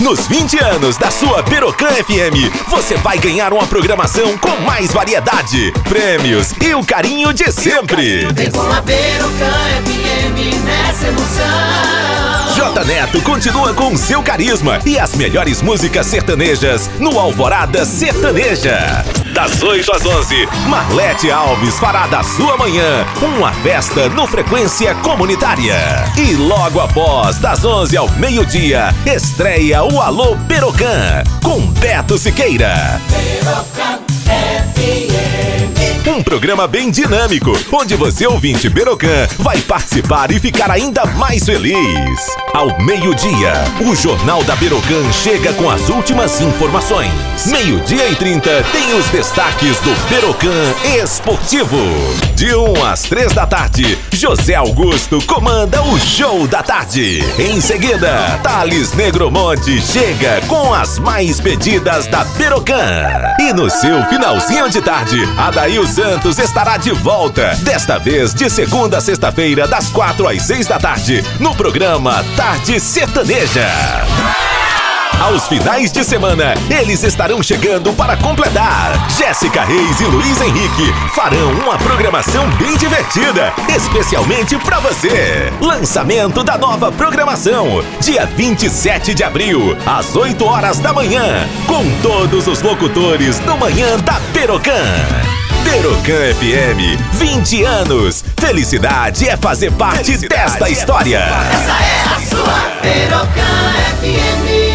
Nos 20 anos da sua Perocan FM, você vai ganhar uma programação com mais variedade, prêmios e o carinho de sempre. Vem com a Perocan FM Neto continua com seu carisma e as melhores músicas sertanejas no Alvorada Sertaneja. Das 8 às 11, Marlete Alves fará da sua manhã uma festa no Frequência Comunitária. E logo após, das 11 ao meio-dia, estreia o Alô Perocan com Beto Siqueira. Perocan programa bem dinâmico, onde você, ouvinte Berocan, vai participar e ficar ainda mais feliz. Ao meio-dia, o Jornal da Berocan chega com as últimas informações. Meio-dia e 30 tem os destaques do Berocan Esportivo. De 1 às 3 da tarde, José Augusto comanda o Show da Tarde. Em seguida, Thales Negromonte chega com as mais pedidas da Berocan. E no seu finalzinho de tarde, Adail Santos estará de volta. Desta vez, de segunda a sexta-feira, das 4 às 6 da tarde, no programa Tarde Sertaneja. Aos finais de semana, eles estarão chegando para completar. Jéssica Reis e Luiz Henrique farão uma programação bem divertida, especialmente para você. Lançamento da nova programação, dia 27 de abril, às 8 horas da manhã, com todos os locutores do Manhã da Perocan. Perocan FM, 20 anos. Felicidade é fazer parte desta história. Essa é a sua Perocan FM.